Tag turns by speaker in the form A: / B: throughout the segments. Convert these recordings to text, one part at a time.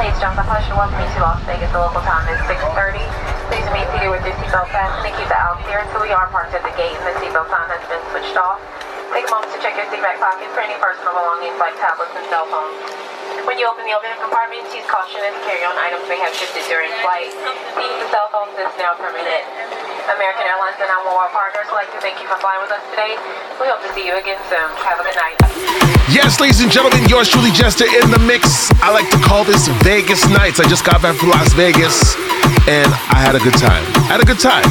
A: Ladies and the should welcome you to Las Vegas. The local time is 6.30. Please remain seated with your seatbelt fastened and keep the aisle clear until we are parked at the gate and the seatbelt sign has been switched off. Take a moment to check your seat back pocket for any personal belongings like tablets and cell phones. When you open the overhead compartment, use caution as carry-on items may have shifted during flight. The cell phones is now permitted. American Airlines and our more partners would like to thank you for flying with us today. We hope to see you again soon. Have a good night.
B: Yes, ladies and gentlemen, yours truly, Jester in the mix. I like to call this Vegas Nights. I just got back from Las Vegas and I had a good time. I had a good time.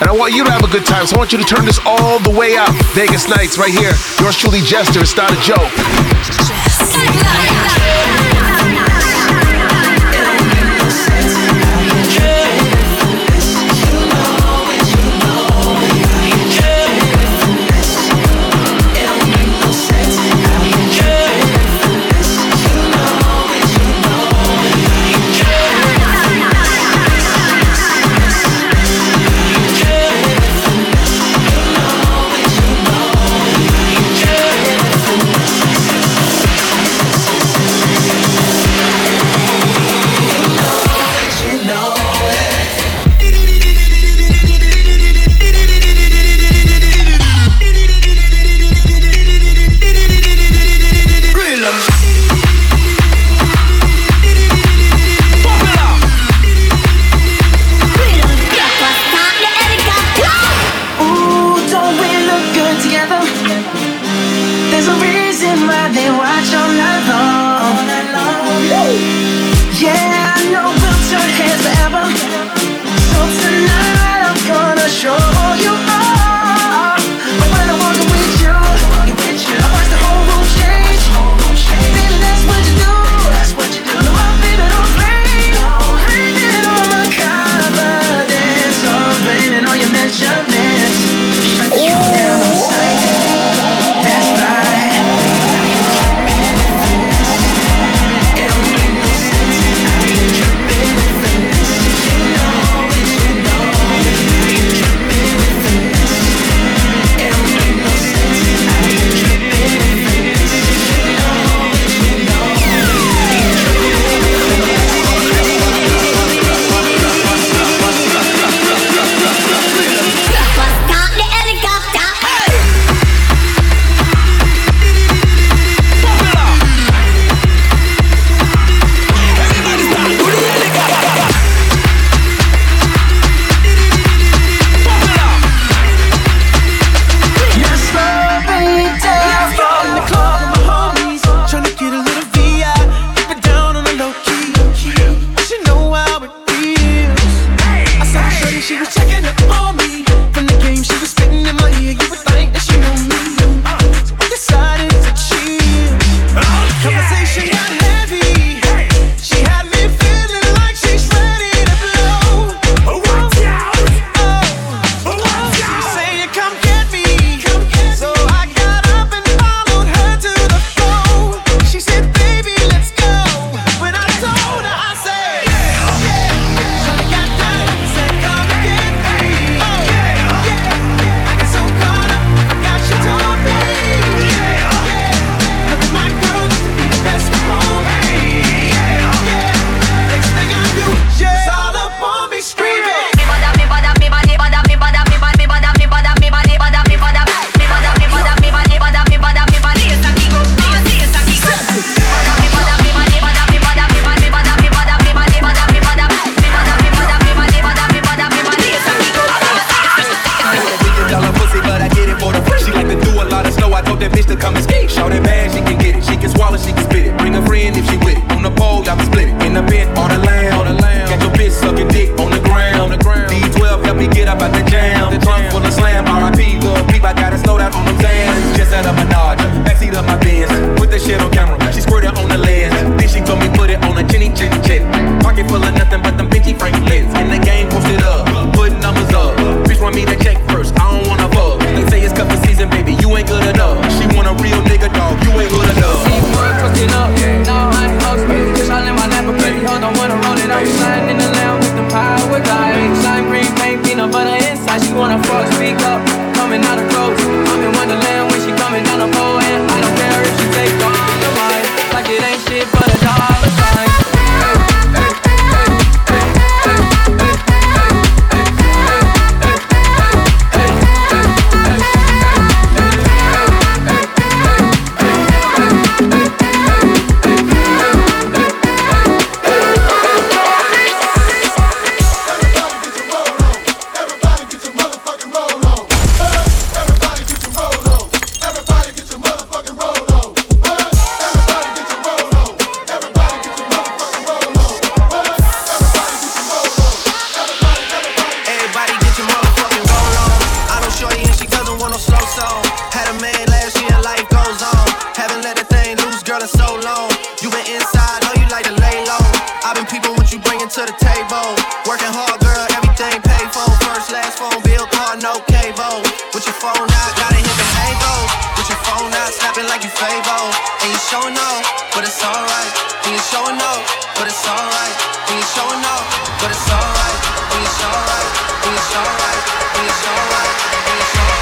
B: And I want you to have a good time, so I want you to turn this all the way up. Vegas Nights right here. Yours truly, Jester. It's not a joke.
C: And you showing off, but it's alright. And you showing up, but it's alright. And you showing off, but it's alright. And and and and you showing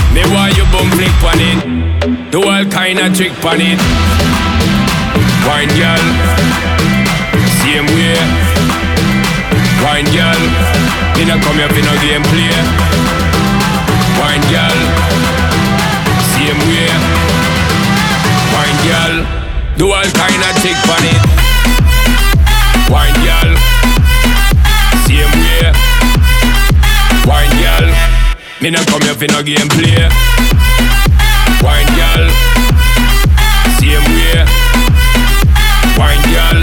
D: Me want you boom flick on it. Do all kind of trick on it. Wine girl, same way. Wine girl, me not come here for no game play. Wine girl, same way. Wine girl, do all kind of trick on it. Me not come here for no game play. Wine girl, same way. Wine girl.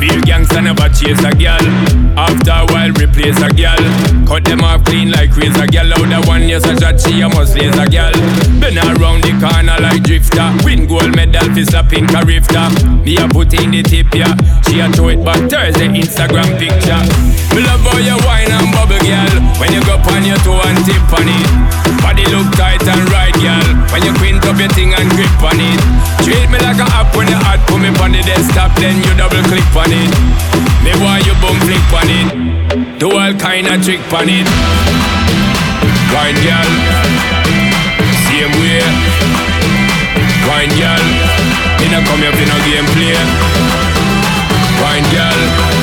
D: Real gangsta never chase a girl. After a while, replace a girl. Cut them off clean like razor girl. Out the one yes a shot, she a must lace a girl. Been around the corner like drifter. Win gold medal for slapping carifta. Me a put in the tip yeah. She a throw it back Thursday Instagram picture. Me love how you wine and bubble girl. When you go on your toe and tip on it. Body look tight and right, girl. When you quint up your thing and grip on it. Treat me like a app when you hot, put me on the desktop, then you double click on it. Me want you boom flick on it. Do all kind of trick on it. Wine, girl. Same way. Wine, girl. Me not come here for no game play. Wine, girl.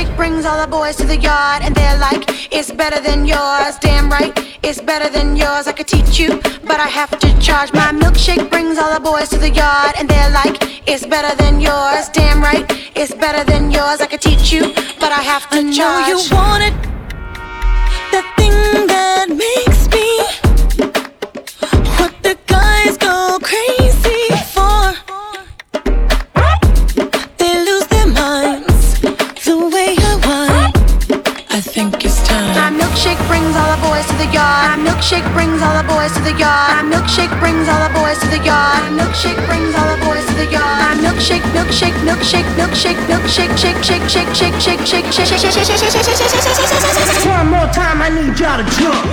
E: Milkshake brings all the boys to the yard, and they're like, it's better than yours. Damn right, it's better than yours. I could teach you, but I have to charge. My milkshake brings all the boys to the yard, and they're like, it's better than yours. Damn right, it's better than yours. I could teach you, but I have to
F: I
E: charge.
F: know you want it, the thing that makes me what the guys go crazy
E: My milkshake brings all the boys to the yard. My milkshake brings all the boys to the yard. My milkshake brings all the boys to the yard. My milkshake, milkshake, milkshake, milkshake, milkshake, shake, shake, shake, shake, shake, shake, shake, shake, shake, shake, shake, shake. shake, shake, shake, shake, shake.
G: One more time, I need y'all to jump.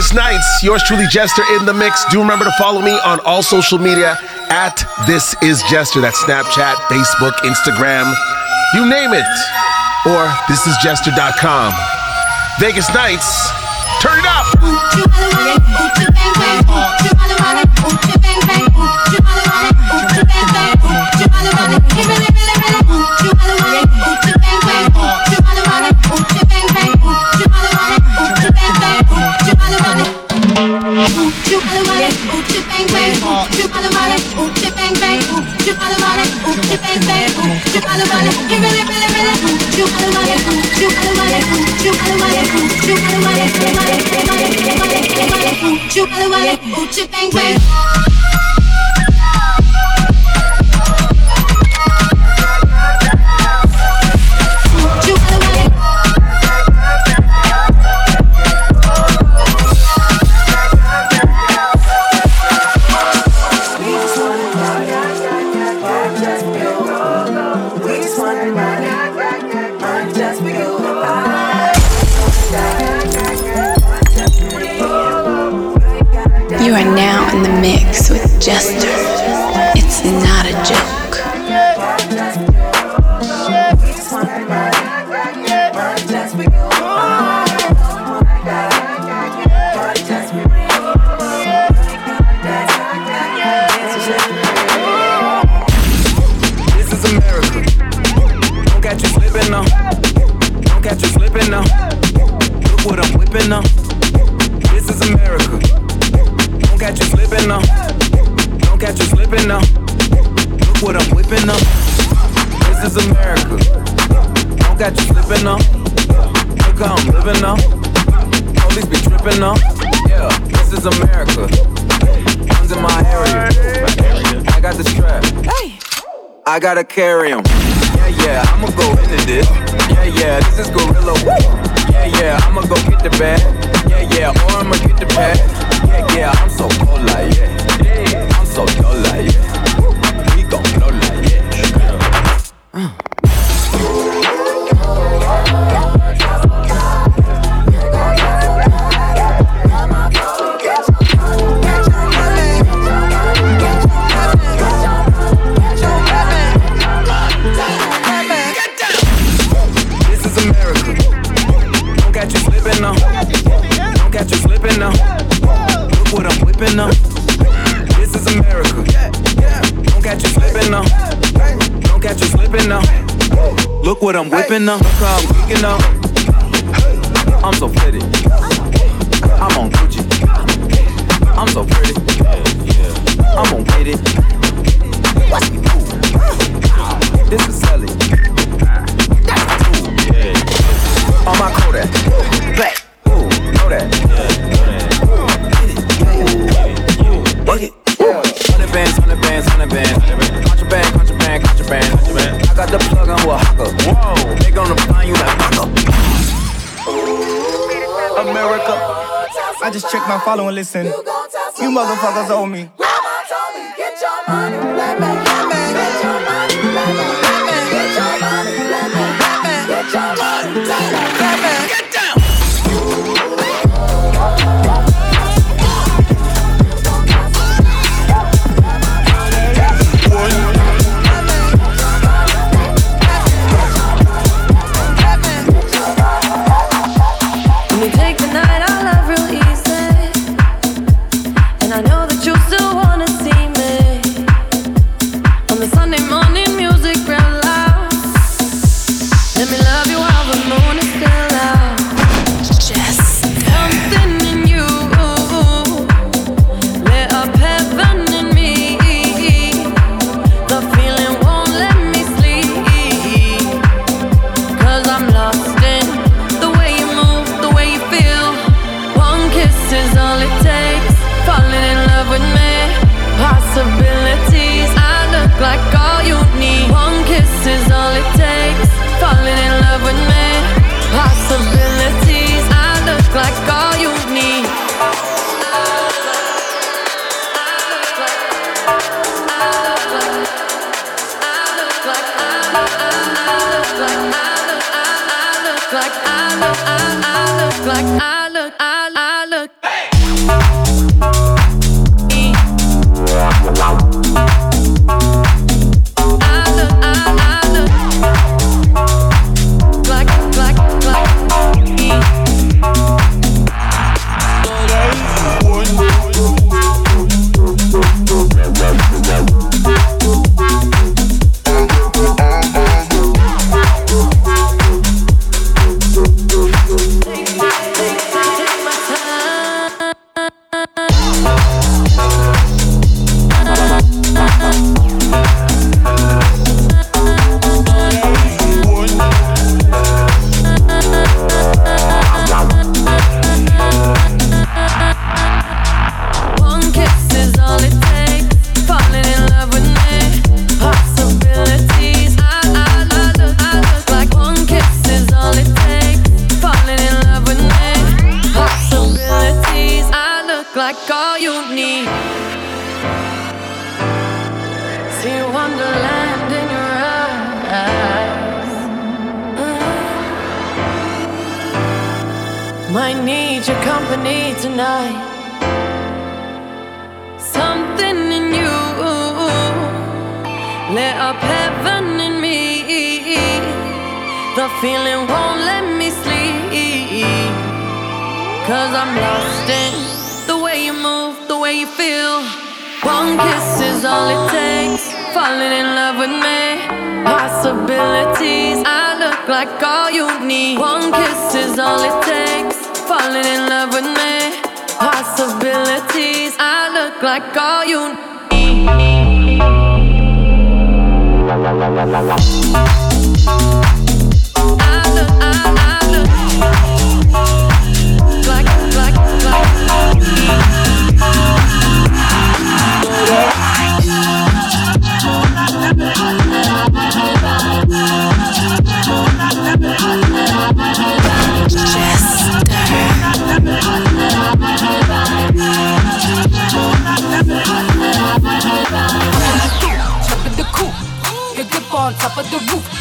H: Vegas Nights. Yours truly, Jester, in the mix. Do remember to follow me on all social media at This Is Jester. That's Snapchat, Facebook, Instagram, you name it. Or thisisjester.com. Vegas Nights.
F: Wait. Now in the mix with Jester.
I: I
F: gotta carry him. Yeah, yeah, I'ma go into this. Yeah, yeah, this is Gorilla. Yeah, yeah, I'ma go get the bag. Yeah, yeah, or I'ma get the pad. Yeah, yeah, I'm so cold like yeah. I'm so dull like yeah. What I'm whipping up. I'm geeking I
J: just checked my follow and listen. You motherfuckers owe me. Get your money, black man. Get your money, black man. Get your money, black man. Get your money, black man.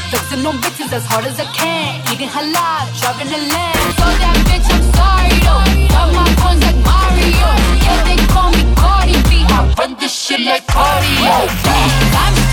K: Flexing on bitches as hard as I can. Eating halal, driving a lamb. So that bitch, I'm sorry though. Got my coins like Mario. Yeah, they call me Cardi B. I run this shit like cardio. I'm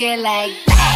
L: it like that.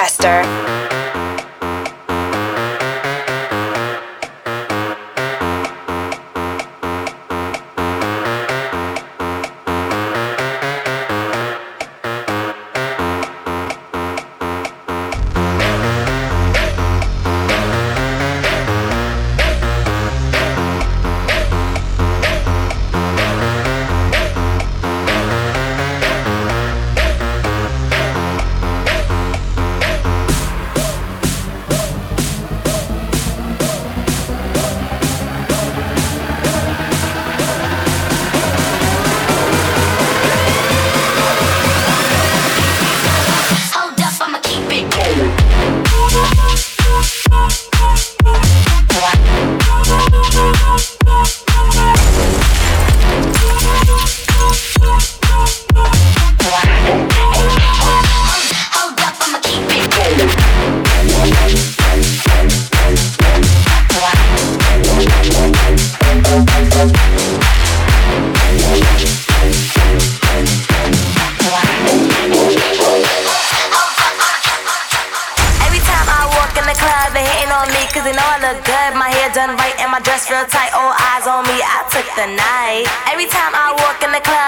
M: Jester.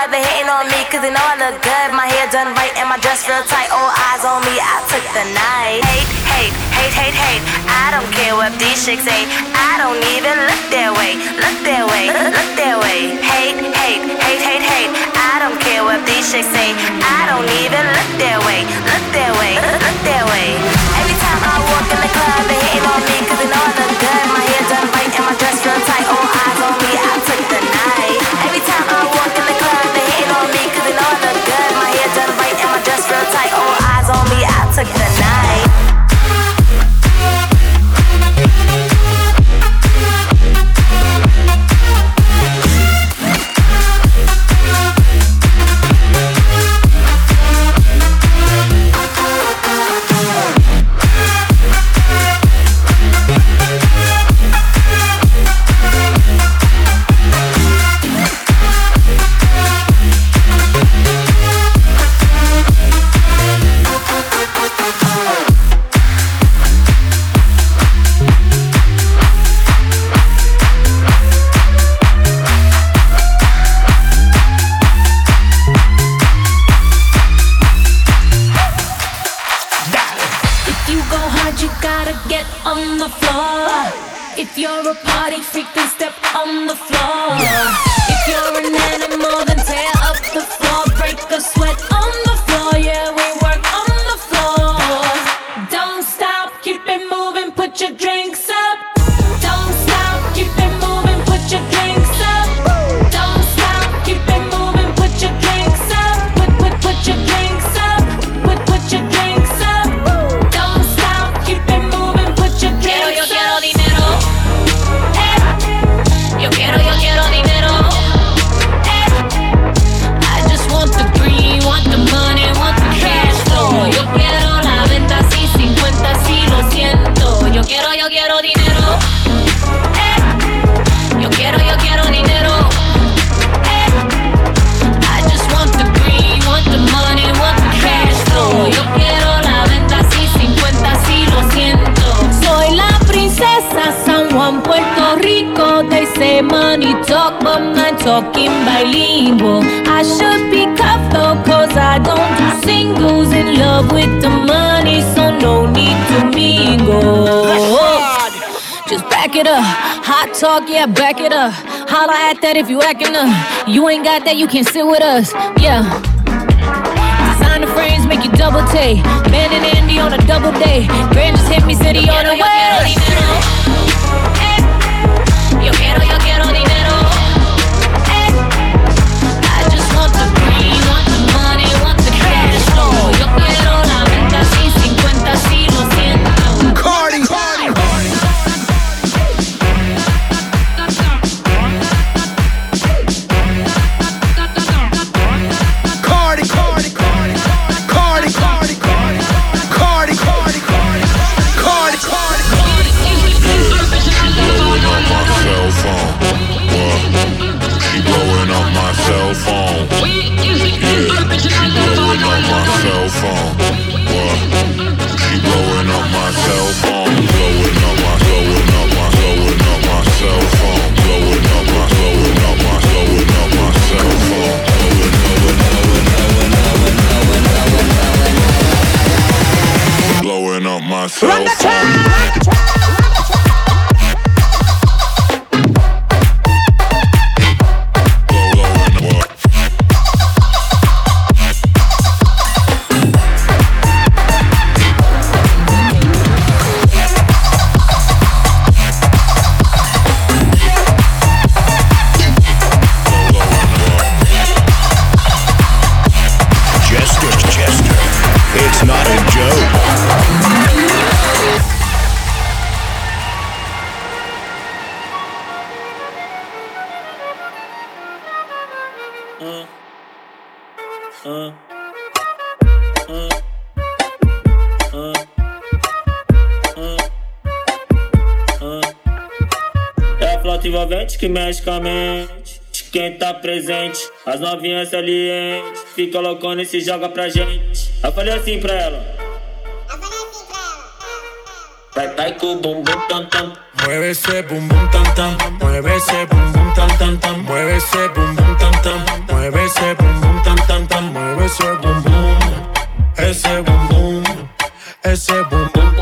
M: Everybody been hating on me cause they know I look good. My hair done right and my dress real tight. All eyes on me, I took the night. Hate, hate, hate, hate, hate. I don't care what these chicks say. I don't even look their way. Look their way, look their way. Hate, hate, hate, hate, hate. I don't care what these chicks say. I
N: don't even look their way. Look their way, look
O: their way. Every time I walk in the club, they hating on me
P: cause they know I look good. Again.
J: talk, yeah, back it up. Holla at that if you acting up. You ain't got that, you can't sit with us, yeah. Designer frames make you double take. Man and Andy on a double day. Grand just hit me, said he on the way.
Q: cell phone. freneticamente. Quem tá presente, as novinhas salientes. Fica loucona e se joga pra gente. Eu falei assim pra ela. Vai, vai com o bumbum tam tam.
R: Mueve esse bumbum tam tam. Mueve esse bumbum tam tam tam. Mueve esse bumbum tam tam. Mueve esse bumbum tam tam tam. Mueve esse bumbum.
Q: Esse bumbum. Esse bumbum.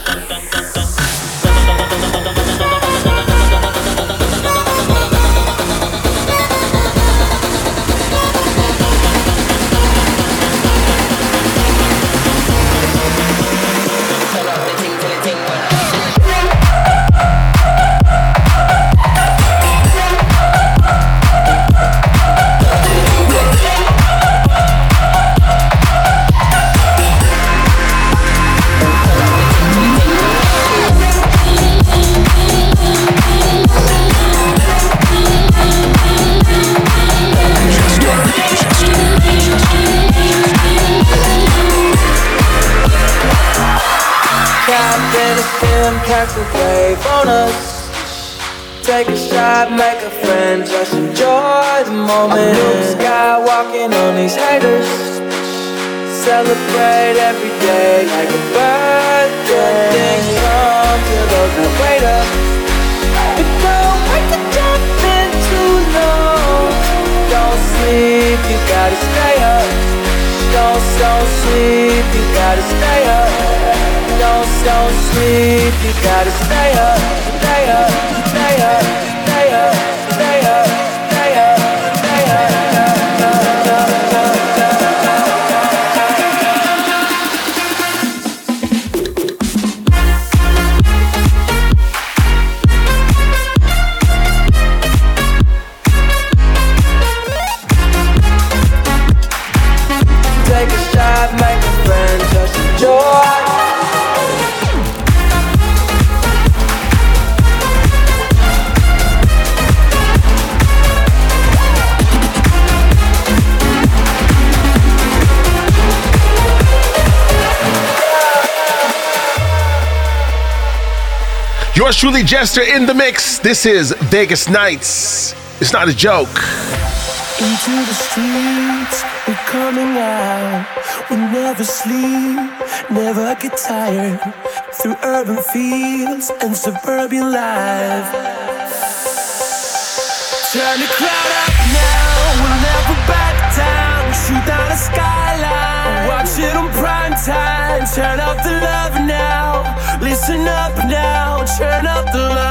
I: a friend, just enjoy the moment. A Blue sky walking on these haters. Celebrate every day like a birthday. Things come to those that wait up. But don't wait to jump in too long. Don't sleep, you gotta stay up. Don't, don't sleep, you gotta stay up. Don't, don't sleep, you gotta stay up, stay up, stay up, stay up,
H: Yours truly, Jester, in the mix. This is Vegas Nights. It's not a joke.
G: Into the streets, we're coming out. We never sleep, never get tired. Through urban fields and suburban life. Turn the crowd up now, we'll never back down. Shoot down the skyline, watch it on prime time. Turn up the love now, listen up now, turn up the love.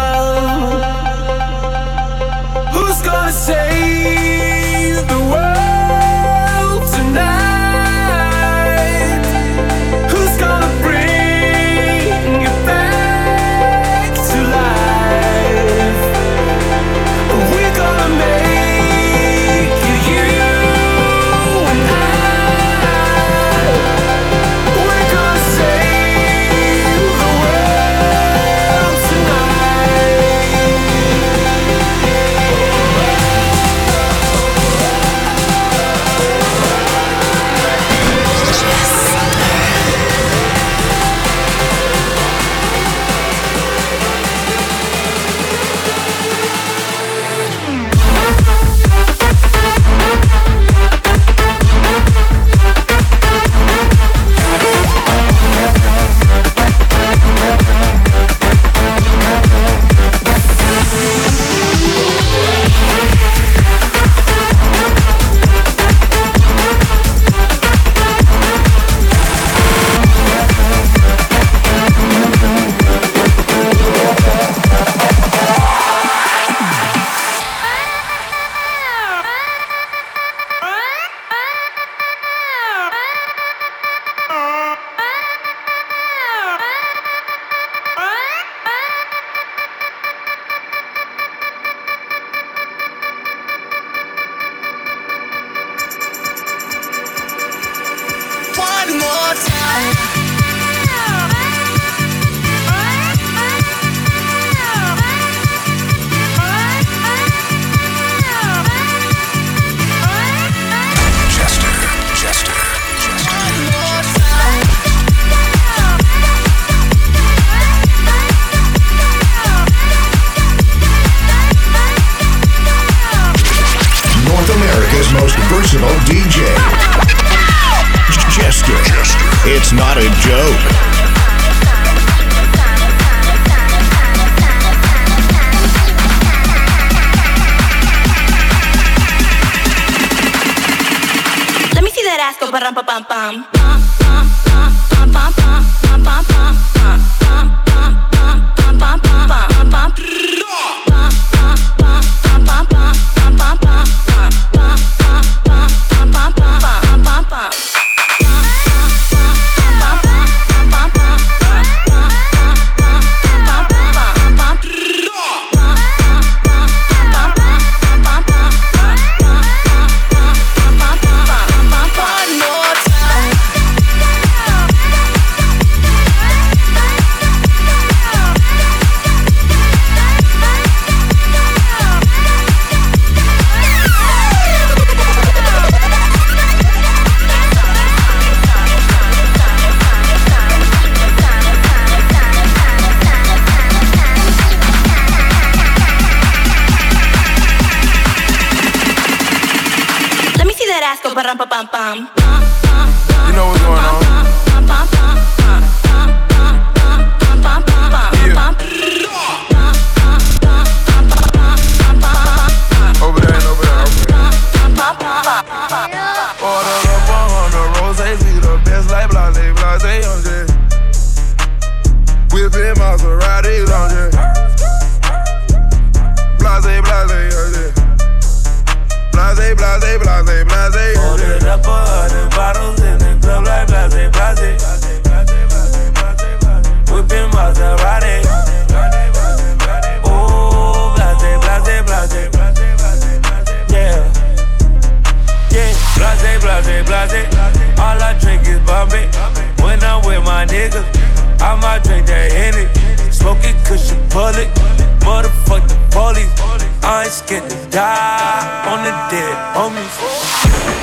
S: die on the dead homies.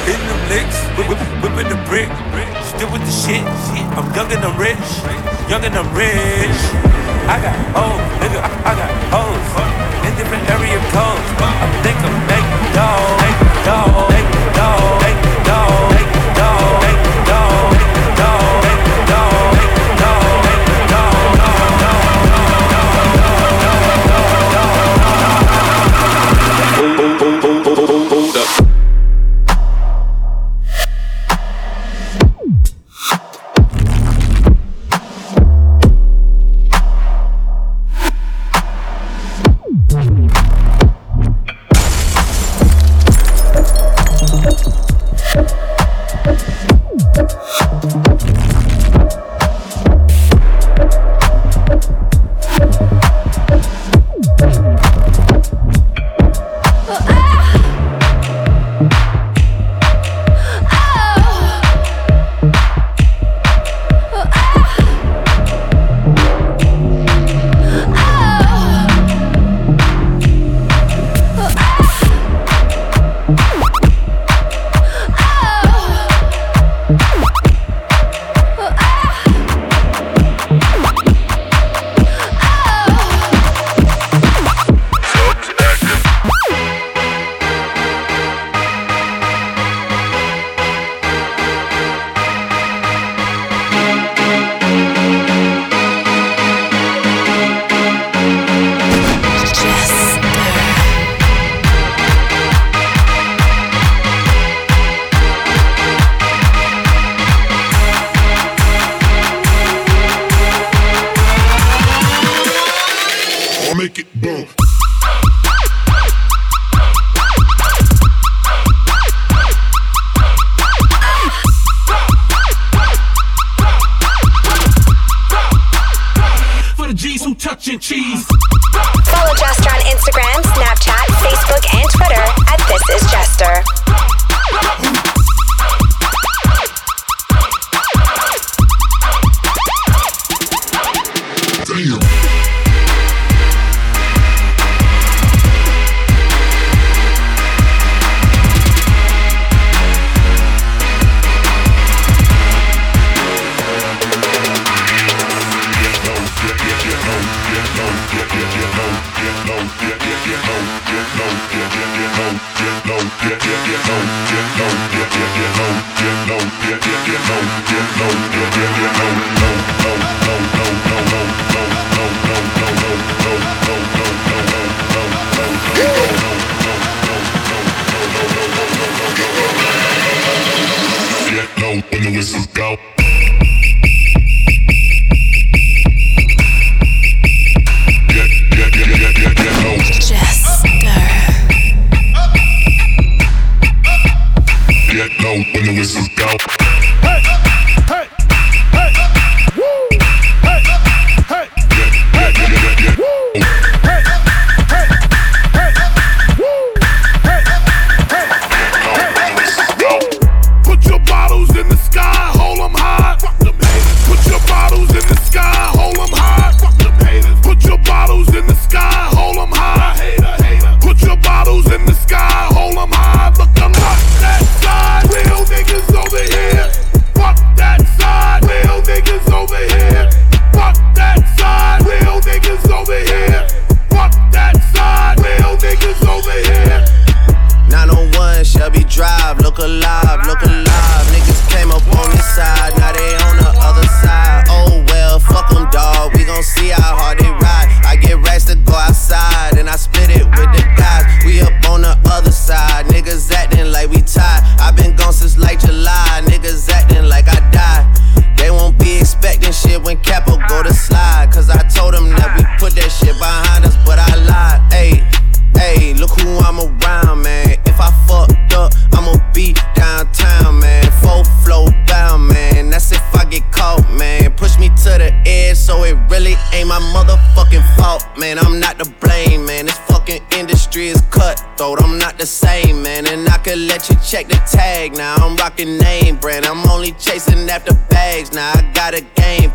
S: In them licks, whip, whipping the brick. Still with the shit. I'm young and I'm rich. Young and I'm rich. I got old, nigga. I, I got hoes in different area codes. I think I'm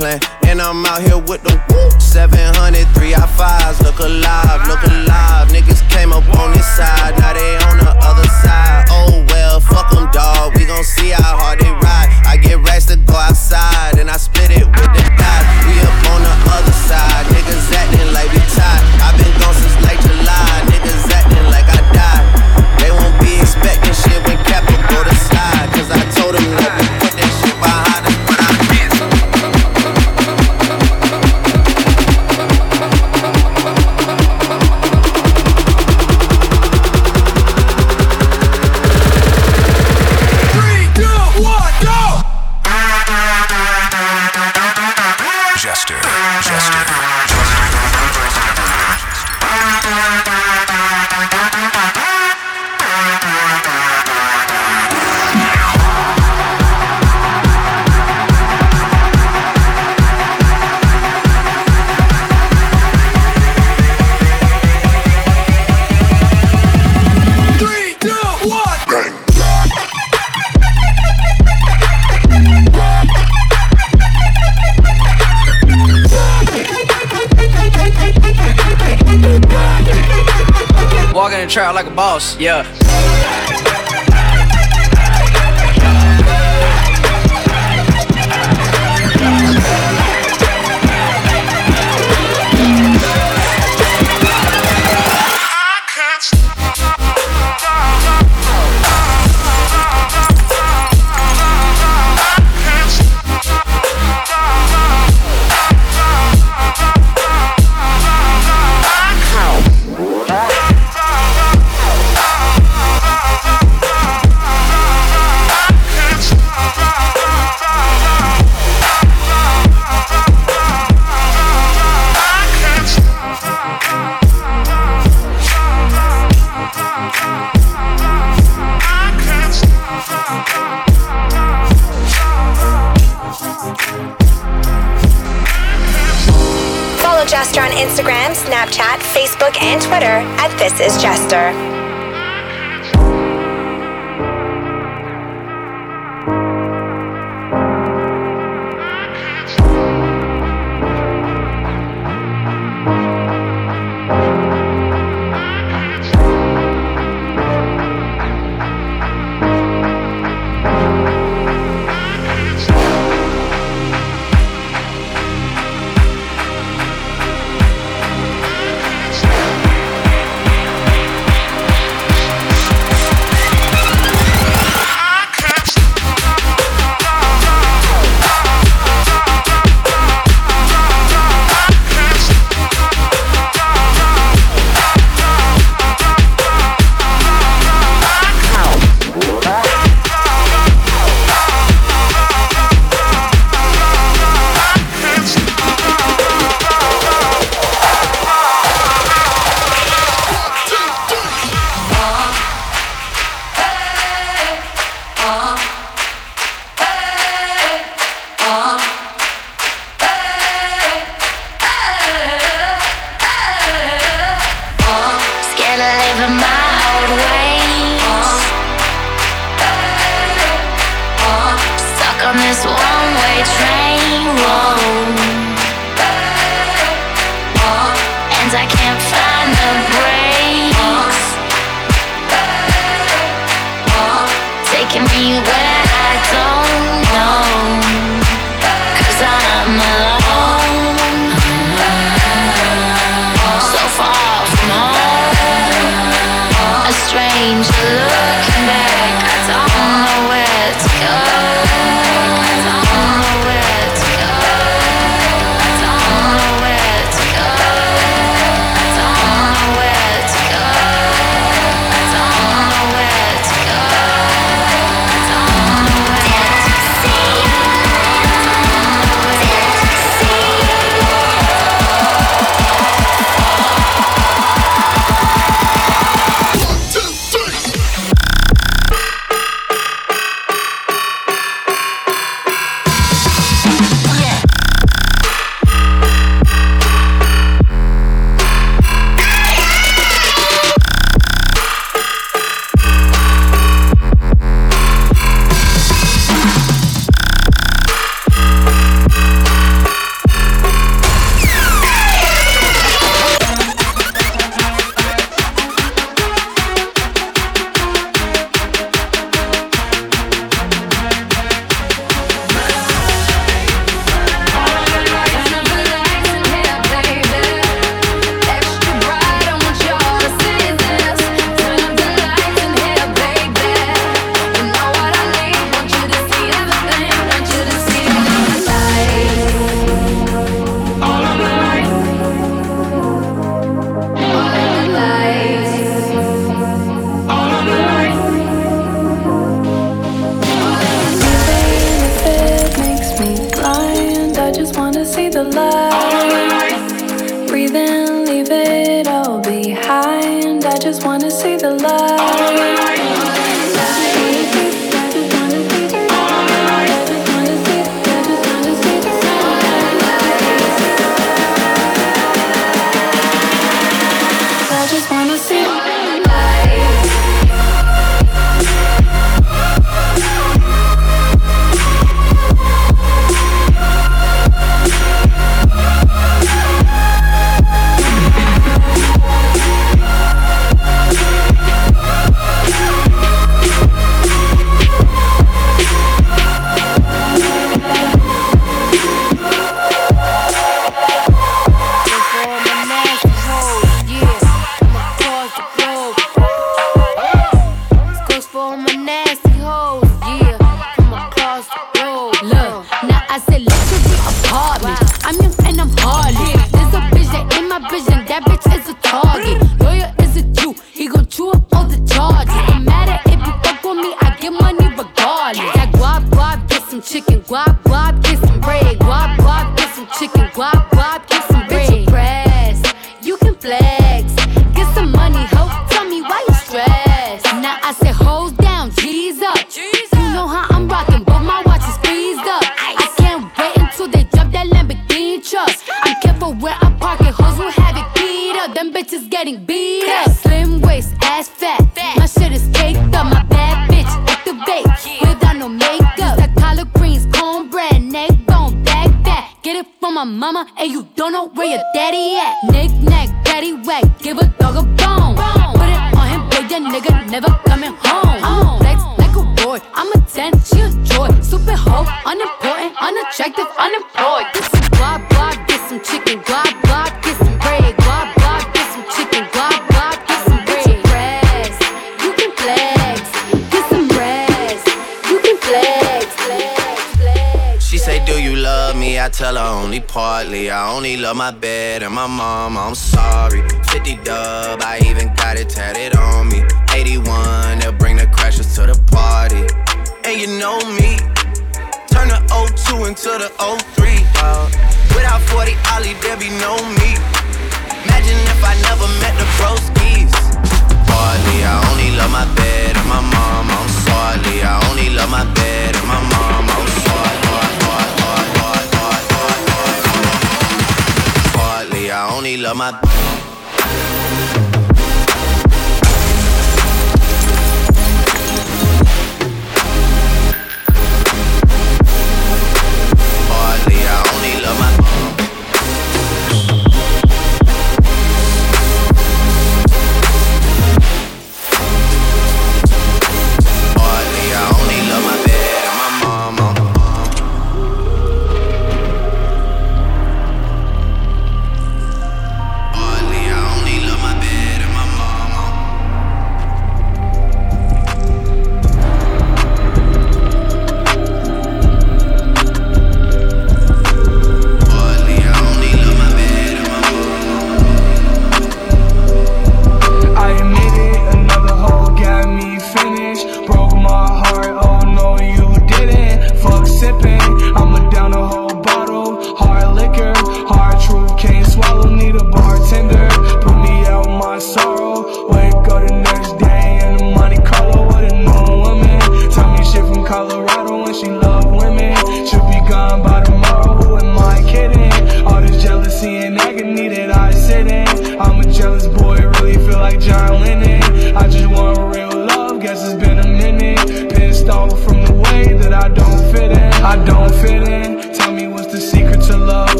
T: And
K: I'm out here with
P: the
U: trial like a
J: boss. Yeah,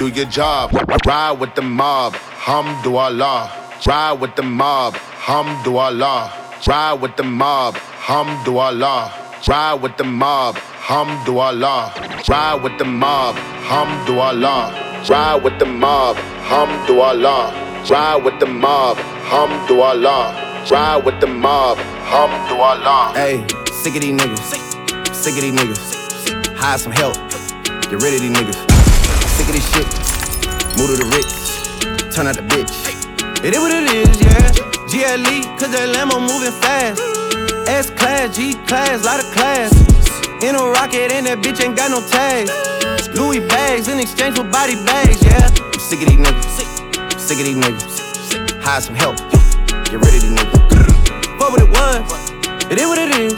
V: do
H: your job. Ride with the mob, hamdulillah. Ride with the mob, hamdulillah. Ride with the mob, hamdulillah. Ride with the mob, hamdulillah. Ride with the mob, hamdulillah. Ride with the mob, hamdulillah. Ride with the mob, hamdulillah. Ride with the mob, hamdulillah.
I: Hey, sick of these niggas. Sick of these niggas. Hire some help. Get rid of these niggas. Of this shit. Move to the rich. Turn out the bitch. It is what it is, yeah. GLE, cause that Lambo moving fast. S class, G class, lot of class. In a rocket, and that bitch ain't got no tags. Louis bags in exchange for body bags, yeah. I'm sick of these niggas. Sick of these niggas. Hire some help. Get rid of these niggas. What it was? It is what it is.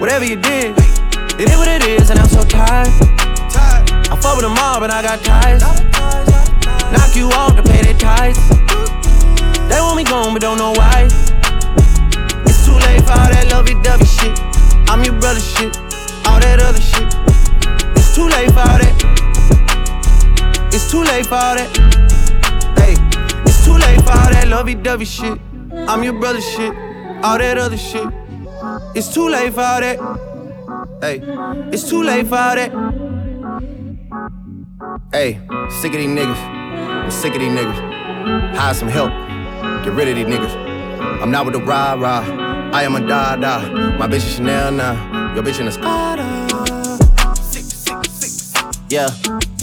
I: Whatever you did, it is what it is, and I'm so tired. Fuck with them all, but I got ties. Knock you off to pay their ties. They want me gone, but don't know why. It's too late for all that lovey-dovey shit. I'm your brother shit, all that other shit. It's too late for all that. It's too late for all that. Hey, it's too late for all that lovey-dovey shit. I'm your brother shit, all that other shit. It's too late for all that. Hey, it's too late for all that. Hey, sick of these niggas. I'm sick of these niggas. Hire some help. Get rid of these niggas. I'm not with the rah rah. I am a da da. My bitch is Chanel now. Your bitch in a Prada. Yeah,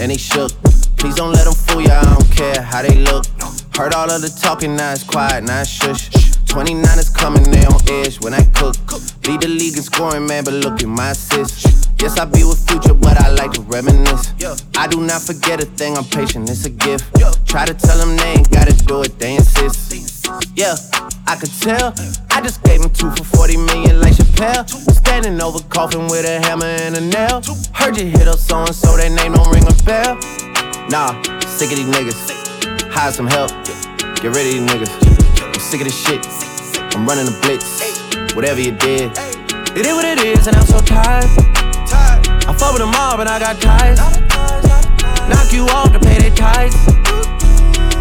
I: and they shook. Please don't let them fool ya. I don't care how they look. Heard all of the talking, now it's quiet, now it's shush. 29 is coming, they on edge when I cook. Lead the league in scoring, man, but look at my assists. Yes, I be with Future, but I like to reminisce. I do not forget a thing, I'm patient, it's a gift. Try to tell them they ain't gotta do it, they insist. Yeah, I could tell. I just gave him two for 40 million like Chappelle. Standing over coffin with a hammer and a nail. Heard you hit up so and so, that name don't ring a bell. Nah, sick of these niggas. Hire some help. Get rid of these niggas. I'm sick of this shit. I'm running a blitz. Whatever you did. It is what it is, and I'm so tired. I fuck with them all, but I got ties. Knock you off to pay their ties.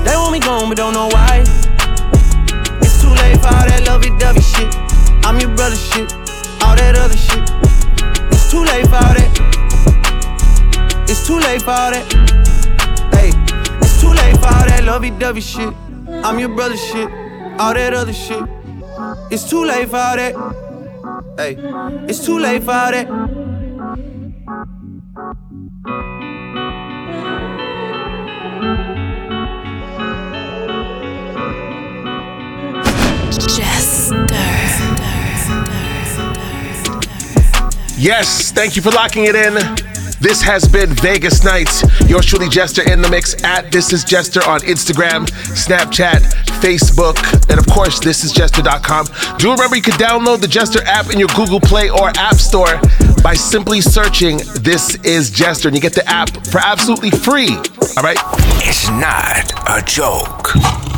I: They want me gone, but don't know why. It's too late for all that lovey-dovey shit. I'm your brother shit, all that other shit. It's too late for all that. It's too late for all that. Hey, it's too late for all that lovey-dovey shit. I'm your brother shit, all that other shit. It's too late for all that. Hey, it's too late for all that.
H: Yes, thank you for locking it in. This has been Vegas Nights. Yours truly, Jester in the mix at This Is Jester on Instagram, Snapchat, Facebook, and of course, thisisjester.com. Do remember you can download the Jester app in your Google Play or App Store by simply searching This Is Jester, and you get the app for absolutely free. All right?
N: It's not a joke.